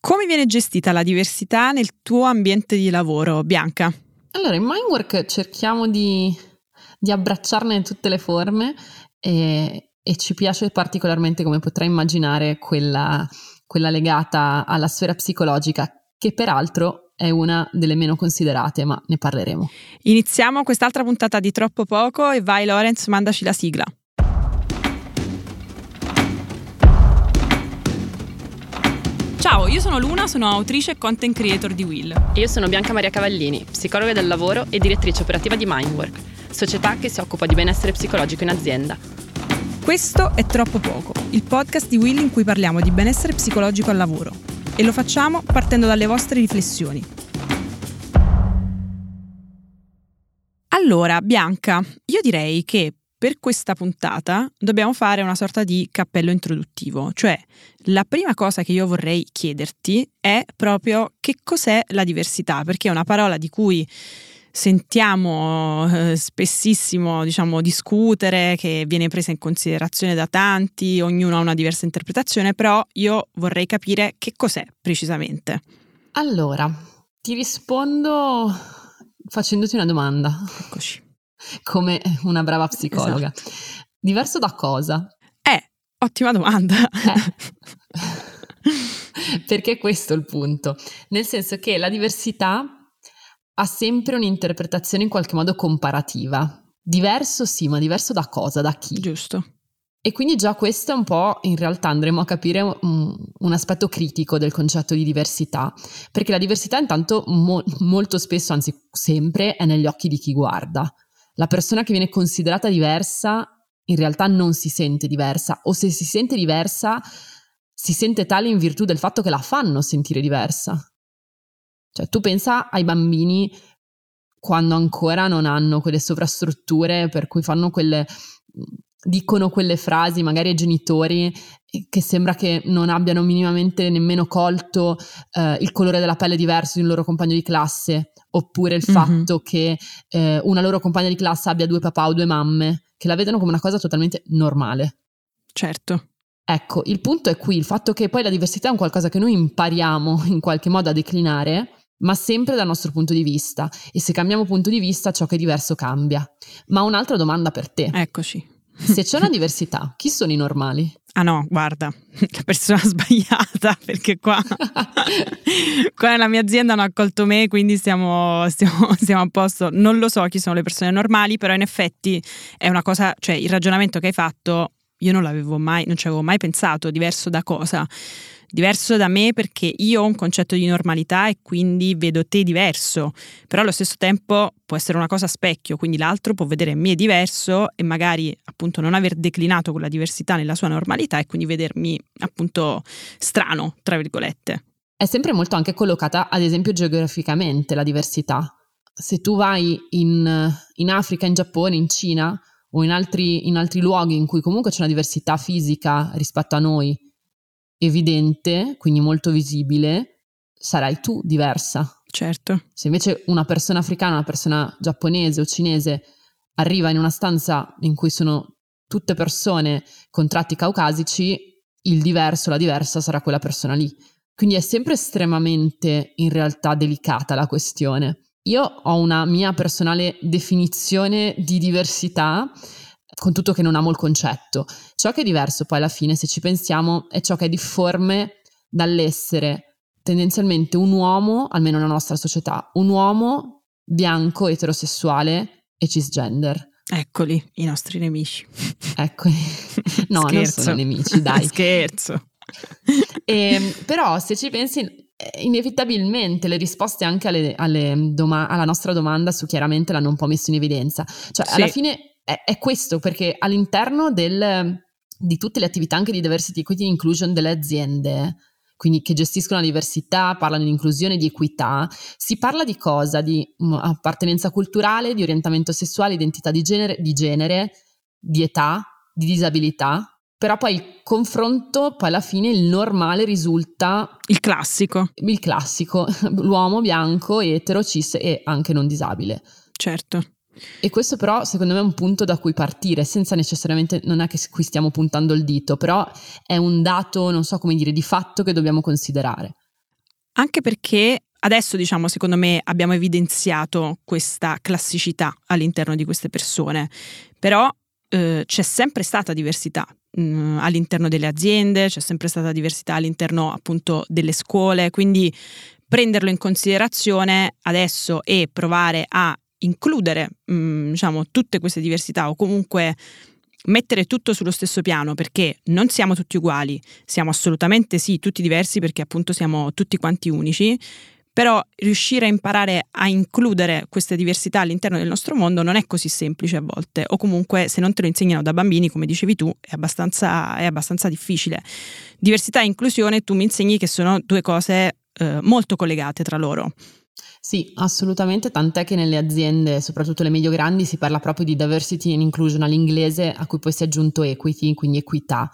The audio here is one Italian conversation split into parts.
Come viene gestita la diversità nel tuo ambiente di lavoro, Bianca? Allora, in Mindwork cerchiamo di, di abbracciarne tutte le forme e, e, ci piace particolarmente, come potrai immaginare, quella, quella legata alla sfera psicologica, che peraltro è una delle meno considerate, ma ne parleremo. Iniziamo quest'altra puntata di Troppo Poco e vai Lorenz, mandaci la sigla. Ciao, io sono Luna, sono autrice e content creator di Will. E io sono Bianca Maria Cavallini, psicologa del lavoro e direttrice operativa di Mindwork, società che si occupa di benessere psicologico in azienda. Questo è Troppo Poco, il podcast di Will in cui parliamo di benessere psicologico al lavoro. E lo facciamo partendo dalle vostre riflessioni. Allora, Bianca, io direi che per questa puntata dobbiamo fare una sorta di cappello introduttivo, cioè la prima cosa che io vorrei chiederti è proprio che cos'è la diversità, perché è una parola di cui sentiamo eh, spessissimo diciamo, discutere, che viene presa in considerazione da tanti, ognuno ha una diversa interpretazione, però io vorrei capire che cos'è precisamente. Allora, ti rispondo facendoti una domanda. Eccoci come una brava psicologa. Esatto. Diverso da cosa? Eh, ottima domanda. Eh. Perché questo è il punto. Nel senso che la diversità ha sempre un'interpretazione in qualche modo comparativa. Diverso sì, ma diverso da cosa, da chi? Giusto. E quindi già questo è un po', in realtà andremo a capire un, un aspetto critico del concetto di diversità, perché la diversità intanto mo- molto spesso, anzi sempre, è negli occhi di chi guarda la persona che viene considerata diversa in realtà non si sente diversa o se si sente diversa si sente tale in virtù del fatto che la fanno sentire diversa. Cioè tu pensa ai bambini quando ancora non hanno quelle sovrastrutture per cui fanno quelle dicono quelle frasi magari ai genitori che sembra che non abbiano minimamente nemmeno colto eh, il colore della pelle diverso di un loro compagno di classe oppure il mm-hmm. fatto che eh, una loro compagna di classe abbia due papà o due mamme, che la vedono come una cosa totalmente normale. Certo. Ecco, il punto è qui, il fatto che poi la diversità è un qualcosa che noi impariamo in qualche modo a declinare, ma sempre dal nostro punto di vista. E se cambiamo punto di vista, ciò che è diverso cambia. Ma un'altra domanda per te. Eccoci. Se c'è una diversità, chi sono i normali? Ah no, guarda, la persona sbagliata, perché qua, qua nella mia azienda hanno accolto me, quindi stiamo, stiamo, stiamo, a posto. Non lo so chi sono le persone normali, però in effetti è una cosa, cioè il ragionamento che hai fatto, io non l'avevo mai, non ci avevo mai pensato, diverso da cosa? Diverso da me perché io ho un concetto di normalità e quindi vedo te diverso, però allo stesso tempo può essere una cosa a specchio, quindi l'altro può vedere me diverso e magari appunto non aver declinato quella diversità nella sua normalità e quindi vedermi appunto strano, tra virgolette. È sempre molto anche collocata, ad esempio, geograficamente la diversità. Se tu vai in, in Africa, in Giappone, in Cina o in altri, in altri luoghi in cui comunque c'è una diversità fisica rispetto a noi, evidente, quindi molto visibile, sarai tu diversa. Certo. Se invece una persona africana, una persona giapponese o cinese arriva in una stanza in cui sono tutte persone con tratti caucasici, il diverso, la diversa sarà quella persona lì. Quindi è sempre estremamente in realtà delicata la questione. Io ho una mia personale definizione di diversità con tutto che non amo il concetto. Ciò che è diverso poi alla fine, se ci pensiamo, è ciò che è difforme dall'essere tendenzialmente un uomo, almeno nella nostra società, un uomo bianco, eterosessuale e cisgender. Eccoli, i nostri nemici. Eccoli. No, non sono nemici, dai. Scherzo. E, ehm, però se ci pensi, inevitabilmente le risposte anche alle, alle doma- alla nostra domanda su chiaramente l'hanno un po' messo in evidenza. Cioè, sì. alla fine è, è questo, perché all'interno del, di tutte le attività anche di diversity, equity e inclusion delle aziende, quindi che gestiscono la diversità, parlano di inclusione, di equità, si parla di cosa? Di mm, appartenenza culturale, di orientamento sessuale, identità di genere, di, genere, di età, di disabilità, però poi il confronto, poi alla fine il normale risulta... Il classico. Il classico, l'uomo bianco, etero, cis e anche non disabile. Certo. E questo però secondo me è un punto da cui partire, senza necessariamente, non è che qui stiamo puntando il dito, però è un dato, non so come dire, di fatto che dobbiamo considerare. Anche perché adesso, diciamo, secondo me abbiamo evidenziato questa classicità all'interno di queste persone, però eh, c'è sempre stata diversità mh, mm, all'interno delle aziende, c'è sempre stata diversità all'interno appunto delle scuole, quindi prenderlo in considerazione adesso e provare a includere mh, mm, diciamo, tutte queste diversità o comunque mettere tutto sullo stesso piano perché non siamo tutti uguali, siamo assolutamente sì tutti diversi perché appunto siamo tutti quanti unici, però riuscire a imparare a includere queste diversità all'interno del nostro mondo non è così semplice a volte, o comunque se non te lo insegnano da bambini, come dicevi tu, è abbastanza, è abbastanza difficile. Diversità e inclusione tu mi insegni che sono due cose eh, molto collegate tra loro. Sì, assolutamente, tant'è che nelle aziende, soprattutto le medio-grandi, si parla proprio di diversity and inclusion all'inglese, a cui poi si è aggiunto equity, quindi equità.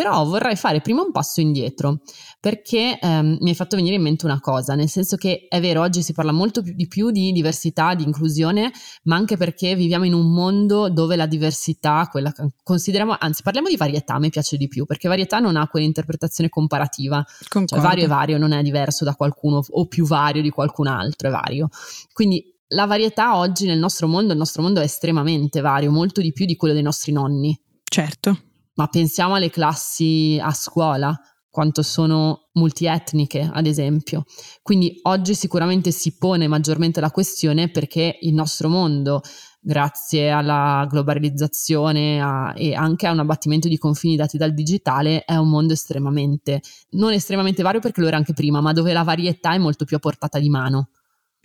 Però vorrei fare prima un passo indietro, perché ehm, mi hai fatto venire in mente una cosa, nel senso che è vero, oggi si parla molto più, di più di diversità, di inclusione, ma anche perché viviamo in un mondo dove la diversità, quella che consideriamo, anzi parliamo di varietà, me piace di più, perché varietà non ha quell'interpretazione comparativa, Concordo. cioè vario e vario non è diverso da qualcuno o più vario di qualcun altro, è vario. Quindi la varietà oggi nel nostro mondo, il nostro mondo è estremamente vario, molto di più di quello dei nostri nonni. Certo ma pensiamo alle classi a scuola, quanto sono multietniche, ad esempio. Quindi oggi sicuramente si pone maggiormente la questione perché il nostro mondo, grazie alla globalizzazione a, e anche a un abbattimento di confini dati dal digitale, è un mondo estremamente, non estremamente vario perché lo era anche prima, ma dove la varietà è molto più a portata di mano.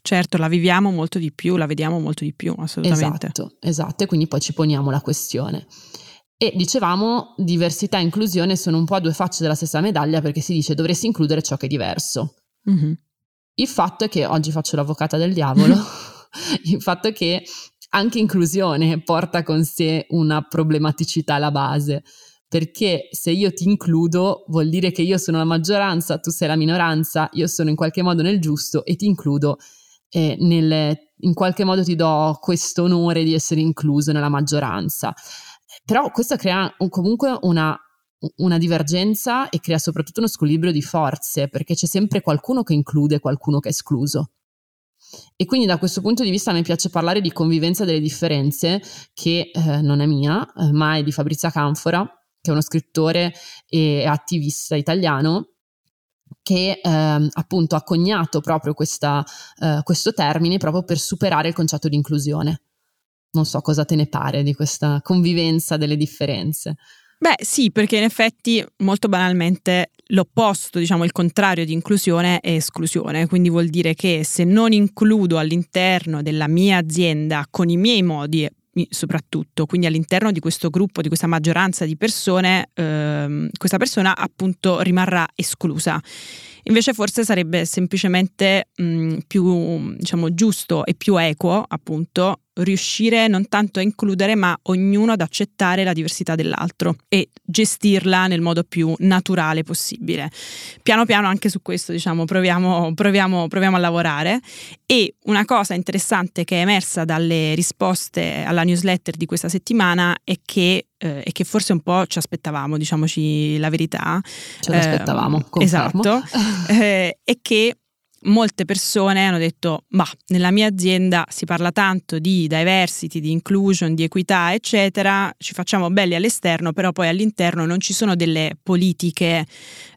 Certo, la viviamo molto di più, la vediamo molto di più, assolutamente. Esatto, esatto, e quindi poi ci poniamo la questione. E dicevamo, diversità e inclusione sono un po' due facce della stessa medaglia perché si dice dovresti includere ciò che è diverso. Mm-hmm. Il fatto è che oggi faccio l'avvocata del diavolo, il fatto è che anche inclusione porta con sé una problematicità alla base, perché se io ti includo vuol dire che io sono la maggioranza, tu sei la minoranza, io sono in qualche modo nel giusto e ti includo e nel, in qualche modo ti do questo onore di essere incluso nella maggioranza. Però questo crea un, comunque una, una divergenza e crea soprattutto uno squilibrio di forze, perché c'è sempre qualcuno che include qualcuno che è escluso. E quindi da questo punto di vista me piace parlare di convivenza delle differenze, che eh, non è mia, eh, ma è di Fabrizia Canfora, che è uno scrittore e attivista italiano, che eh, appunto ha coniato proprio questa, eh, questo termine proprio per superare il concetto di inclusione. Non so cosa te ne pare di questa convivenza delle differenze. Beh, sì, perché in effetti molto banalmente l'opposto, diciamo il contrario di inclusione è esclusione, quindi vuol dire che se non includo all'interno della mia azienda con i miei modi soprattutto, quindi all'interno di questo gruppo, di questa maggioranza di persone, ehm, questa persona appunto rimarrà esclusa. Invece forse sarebbe semplicemente mh, più diciamo, giusto e più equo, appunto, riuscire non tanto a includere, ma ognuno ad accettare la diversità dell'altro e gestirla nel modo più naturale possibile. Piano piano anche su questo, diciamo, proviamo, proviamo, proviamo a lavorare. E una cosa interessante che è emersa dalle risposte alla newsletter di questa settimana è che eh, e che forse un po' ci aspettavamo, diciamoci la verità. Ce l'aspettavamo, eh, Esatto, eh, è che molte persone hanno detto ma nella mia azienda si parla tanto di diversity, di inclusion, di equità eccetera, ci facciamo belli all'esterno però poi all'interno non ci sono delle politiche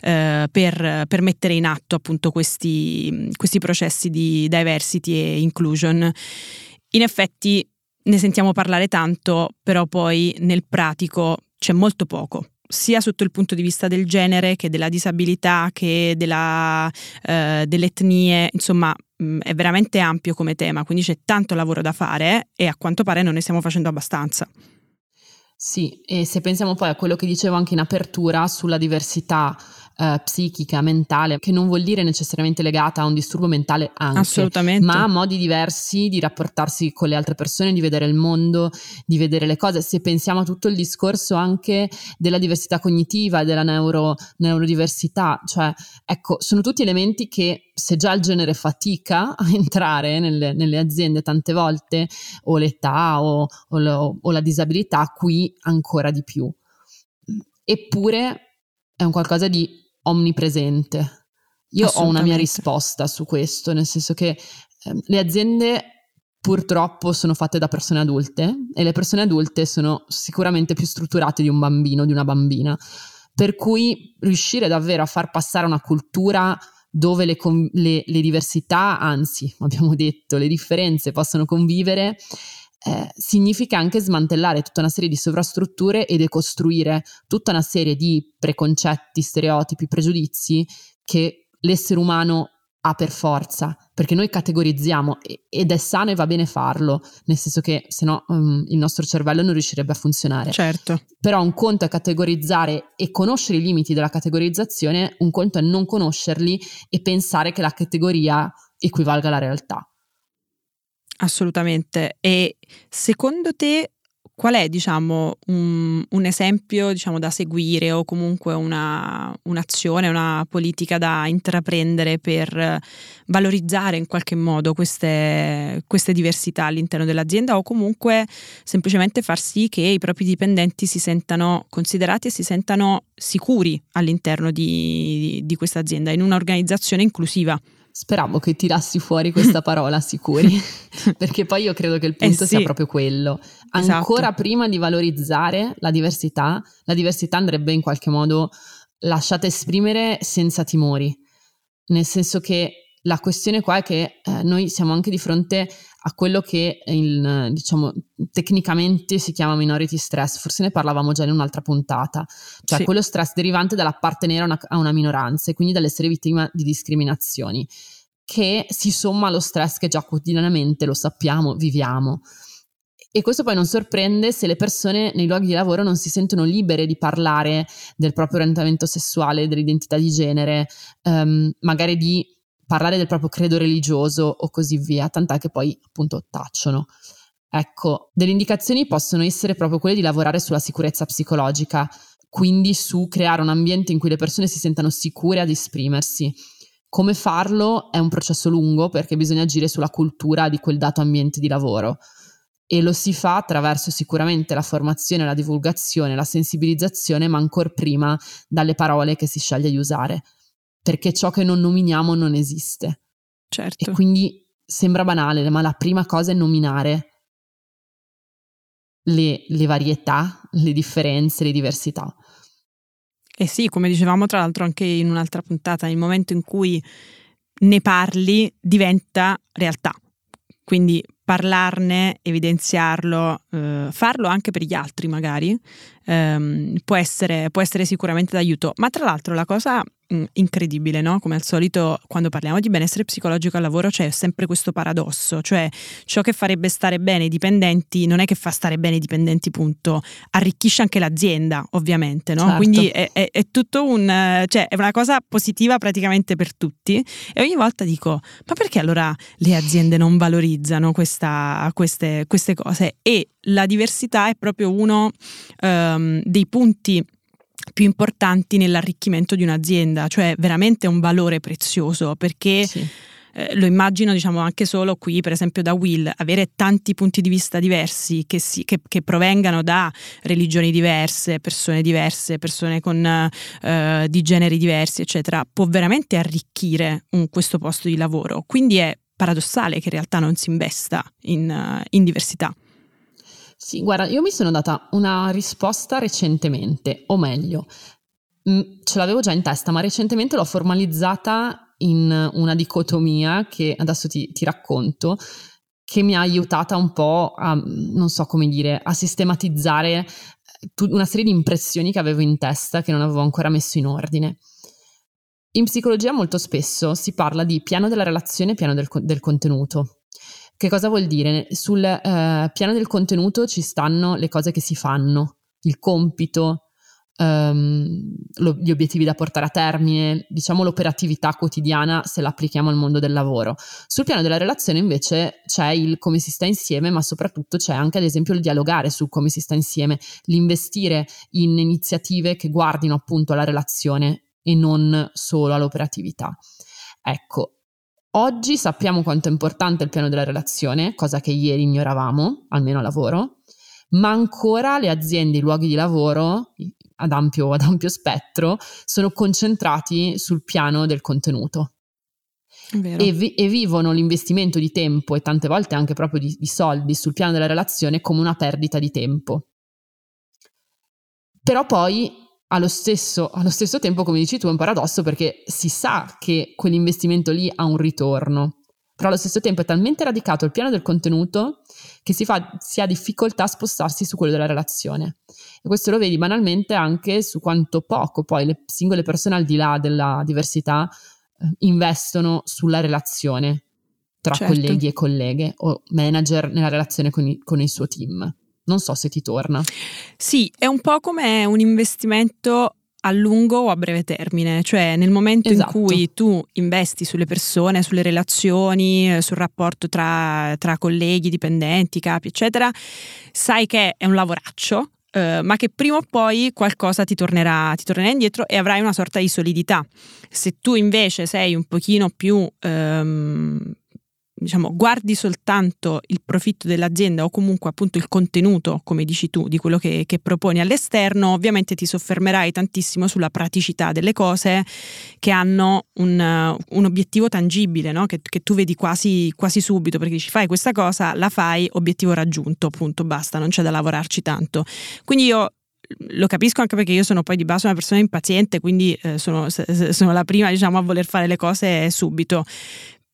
eh, per, per, mettere in atto appunto questi, questi processi di diversity e inclusion. In effetti ne sentiamo parlare tanto però poi nel pratico c'è molto poco sia sotto il punto di vista del genere che della disabilità che della, eh, delle etnie, insomma mh, mm, è veramente ampio come tema, quindi c'è tanto lavoro da fare e a quanto pare non ne stiamo facendo abbastanza. Sì, e se pensiamo poi a quello che dicevo anche in apertura sulla diversità eh, psichica, mentale, che non vuol dire necessariamente legata a un disturbo mentale anche, Assolutamente. ma a modi diversi di rapportarsi con le altre persone, di vedere il mondo, di vedere le cose. Se pensiamo a tutto il discorso anche della diversità cognitiva, della neuro, neurodiversità, cioè ecco, sono tutti elementi che se già il genere fatica a entrare nelle, nelle aziende tante volte, o l'età o, o, o la disabilità, qui ancora di più. Eppure è un qualcosa di omnipresente Io ho una mia risposta su questo, nel senso che eh, le aziende purtroppo sono fatte da persone adulte e le persone adulte sono sicuramente più strutturate di un bambino, di una bambina. Per cui riuscire davvero a far passare una cultura dove le, le, le diversità, anzi abbiamo detto le differenze possono convivere, eh, significa anche smantellare tutta una serie di sovrastrutture e decostruire tutta una serie di preconcetti, stereotipi, pregiudizi che l'essere umano ha per forza, perché noi categorizziamo ed è sano e va bene farlo, nel senso che se no um, il nostro cervello non riuscirebbe a funzionare. Certo. Però un conto è categorizzare e conoscere i limiti della categorizzazione, un conto è non conoscerli e pensare che la categoria equivalga alla realtà. Assolutamente. E secondo te qual è diciamo, un, un esempio diciamo, da seguire o comunque una, un'azione, una politica da intraprendere per valorizzare in qualche modo queste, queste diversità all'interno dell'azienda o comunque semplicemente far sì che i propri dipendenti si sentano considerati e si sentano sicuri all'interno di, di questa azienda, in un'organizzazione inclusiva? Speravo che tirassi fuori questa parola sicuri, perché poi io credo che il punto eh sì. sia proprio quello. Ancora esatto. prima di valorizzare la diversità, la diversità andrebbe in qualche modo lasciata esprimere senza timori, nel senso che la questione qua è che eh, noi siamo anche di fronte a quello che il, diciamo, tecnicamente si chiama minority stress, forse ne parlavamo già in un'altra puntata, cioè sì. quello stress derivante dall'appartenere a una, a una minoranza e quindi dall'essere vittima di discriminazioni, che si somma allo stress che già quotidianamente, lo sappiamo, viviamo. E questo poi non sorprende se le persone nei luoghi di lavoro non si sentono libere di parlare del proprio orientamento sessuale, dell'identità di genere, um, magari di parlare del proprio credo religioso o così via, tant'è che poi appunto tacciono. Ecco, delle indicazioni possono essere proprio quelle di lavorare sulla sicurezza psicologica, quindi su creare un ambiente in cui le persone si sentano sicure ad esprimersi. Come farlo è un processo lungo perché bisogna agire sulla cultura di quel dato ambiente di lavoro e lo si fa attraverso sicuramente la formazione, la divulgazione, la sensibilizzazione, ma ancora prima dalle parole che si sceglie di usare perché ciò che non nominiamo non esiste. Certo. E quindi sembra banale, ma la prima cosa è nominare le, le varietà, le differenze, le diversità. Eh sì, come dicevamo tra l'altro anche in un'altra puntata, nel momento in cui ne parli diventa realtà. Quindi parlarne, evidenziarlo, eh, farlo anche per gli altri magari, ehm, può, essere, può essere sicuramente d'aiuto. Ma tra l'altro la cosa Mm, incredibile, no? Come al solito, quando parliamo di benessere psicologico al lavoro c'è sempre questo paradosso, cioè ciò che farebbe stare bene i dipendenti non è che fa stare bene i dipendenti, punto, arricchisce anche l'azienda, ovviamente, no? Certo. Quindi è, è, è, tutto un, cioè è una cosa positiva praticamente per tutti e ogni volta dico, ma perché allora le aziende non valorizzano questa, queste, queste cose? E la diversità è proprio uno um, dei punti più importanti nell'arricchimento di un'azienda, cioè veramente un valore prezioso perché sì. eh, lo immagino diciamo anche solo qui per esempio da Will, avere tanti punti di vista diversi che, si, che, che provengano da religioni diverse, persone diverse, persone con, eh, di generi diversi eccetera, può veramente arricchire un, questo posto di lavoro, quindi è paradossale che in realtà non si investa in, in diversità. Sì, guarda, io mi sono data una risposta recentemente, o meglio, mm, ce l'avevo già in testa, ma recentemente l'ho formalizzata in una dicotomia che adesso ti, ti racconto, che mi ha aiutata un po' a, non so come dire, a sistematizzare eh, una serie di impressioni che avevo in testa che non avevo ancora messo in ordine. In psicologia molto spesso si parla di piano della relazione e piano del, del contenuto. Che cosa vuol dire? Sul eh, piano del contenuto ci stanno le cose che si fanno, il compito, um, lo, gli obiettivi da portare a termine, diciamo l'operatività quotidiana se la applichiamo al mondo del lavoro. Sul piano della relazione invece c'è il come si sta insieme, ma soprattutto c'è anche ad esempio il dialogare su come si sta insieme, l'investire in iniziative che guardino appunto alla relazione e non solo all'operatività. Ecco, Oggi sappiamo quanto è importante il piano della relazione, cosa che ieri ignoravamo, almeno a lavoro, ma ancora le aziende, i luoghi di lavoro ad ampio, ad ampio spettro sono concentrati sul piano del contenuto. E, vi- e, vivono l'investimento di tempo e tante volte anche proprio di, di soldi sul piano della relazione come una perdita di tempo. Però poi allo stesso, allo stesso, tempo, come dici tu, è un paradosso perché si sa che quell'investimento lì ha un ritorno, però allo stesso tempo è talmente radicato il piano del contenuto che si, fa, si ha difficoltà a spostarsi su quello della relazione. E questo lo vedi banalmente anche su quanto poco poi le singole persone al di là della diversità eh, investono sulla relazione tra certo. colleghi e colleghe o manager nella relazione con, i, con il suo team. Non so se ti torna. Sì, è un po' come un investimento a lungo o a breve termine, cioè nel momento esatto. in cui tu investi sulle persone, sulle relazioni, eh, sul rapporto tra, tra colleghi, dipendenti, capi, eccetera, sai che è un lavoraccio, Uh, ma che prima o poi qualcosa ti tornerà, ti tornerà, indietro e avrai una sorta di solidità. Se tu invece sei un pochino più um, diciamo, guardi soltanto il profitto dell'azienda o comunque appunto il contenuto, come dici tu, di quello che, che, proponi all'esterno, ovviamente ti soffermerai tantissimo sulla praticità delle cose che hanno un, un obiettivo tangibile, no? che, che, tu vedi quasi, quasi subito, perché dici fai questa cosa, la fai, obiettivo raggiunto, punto, basta, non c'è da lavorarci tanto. Quindi io lo capisco anche perché io sono poi di base una persona impaziente, quindi eh, sono, sono, la prima diciamo, a voler fare le cose subito.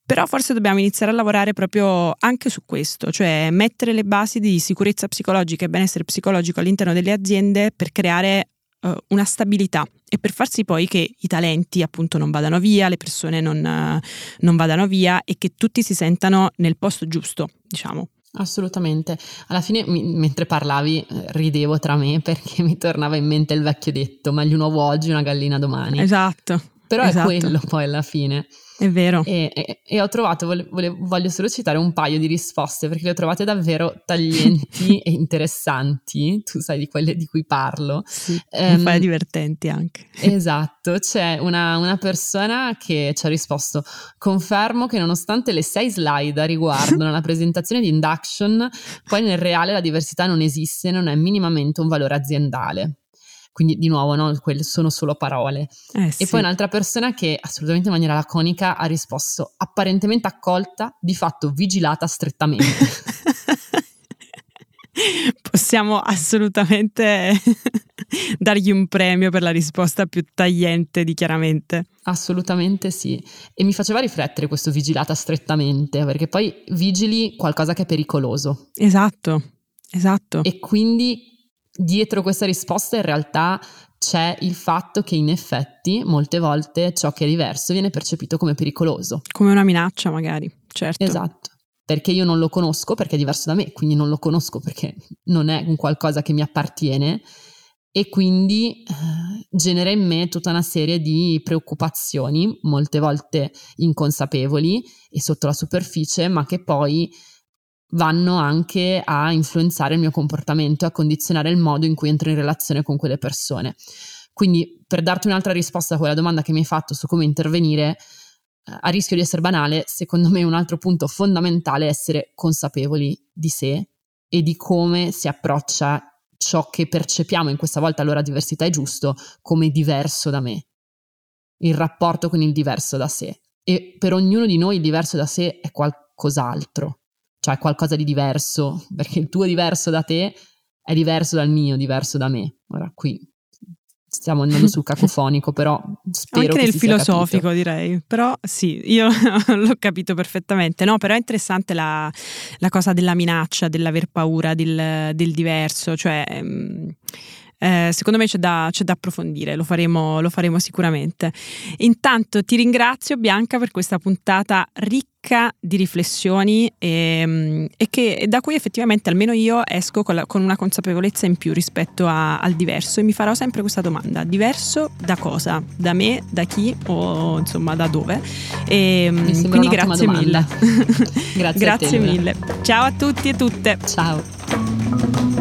Però forse dobbiamo iniziare a lavorare proprio anche su questo, cioè mettere le basi di sicurezza psicologica e benessere psicologico all'interno delle aziende per creare uh, una stabilità e per far sì poi che i talenti appunto non vadano via, le persone non, uh, non vadano via e che tutti si sentano nel posto giusto, diciamo. Assolutamente. Alla fine, mi, mentre parlavi, eh, ridevo tra me perché mi tornava in mente il vecchio detto: meglio un uovo oggi, una gallina domani. Esatto. Però esatto. è quello poi alla fine. È vero. E, e, e ho trovato, voglio, voglio, solo citare un paio di risposte perché le ho trovate davvero taglienti e interessanti. Tu sai di quelle di cui parlo. Sì, um, un paio divertenti anche. Esatto, c'è una, una, persona che ci ha risposto: Confermo che nonostante le sei slide a riguardo nella presentazione di Induction, poi nel reale la diversità non esiste, non è minimamente un valore aziendale. Quindi di nuovo no, sono solo parole. Eh, sì. E poi un'altra persona che assolutamente in maniera laconica ha risposto apparentemente accolta, di fatto vigilata strettamente. Possiamo assolutamente dargli un premio per la risposta più tagliente dichiaramente. Assolutamente sì. E mi faceva riflettere questo vigilata strettamente, perché poi vigili qualcosa che è pericoloso. Esatto, esatto. E quindi dietro questa risposta in realtà c'è il fatto che in effetti molte volte ciò che è diverso viene percepito come pericoloso. Come una minaccia magari, certo. Esatto, perché io non lo conosco perché è diverso da me, quindi non lo conosco perché non è un qualcosa che mi appartiene e quindi eh, genera in me tutta una serie di preoccupazioni, molte volte inconsapevoli e sotto la superficie, ma che poi vanno anche a influenzare il mio comportamento, a condizionare il modo in cui entro in relazione con quelle persone. Quindi, per darti un'altra risposta a quella domanda che mi hai fatto su come intervenire, eh, a rischio di essere banale, secondo me un altro punto fondamentale è essere consapevoli di sé e di come si approccia ciò che percepiamo, in questa volta allora diversità è giusto, come diverso da me. Il rapporto con il diverso da sé. E per ognuno di noi il diverso da sé è qualcos'altro cioè qualcosa di diverso, perché il tuo diverso da te è diverso dal mio, diverso da me. Ora qui stiamo andando sul cacofonico, però spero Anche nel filosofico direi, però sì, io l'ho capito perfettamente. No, però è interessante la, la cosa della minaccia, dell'aver paura del, del diverso, cioè... Mh, eh, secondo me c'è da, c'è da approfondire, lo faremo, lo faremo, sicuramente. Intanto ti ringrazio Bianca per questa puntata ricca di riflessioni e, mm, e che, da cui effettivamente almeno io esco con, la, con una consapevolezza in più rispetto a, al diverso e mi farò sempre questa domanda, diverso da cosa? Da me, da chi o insomma da dove? E, mm, quindi grazie domanda. mille. grazie grazie mille. Ciao a tutti e tutte. Ciao.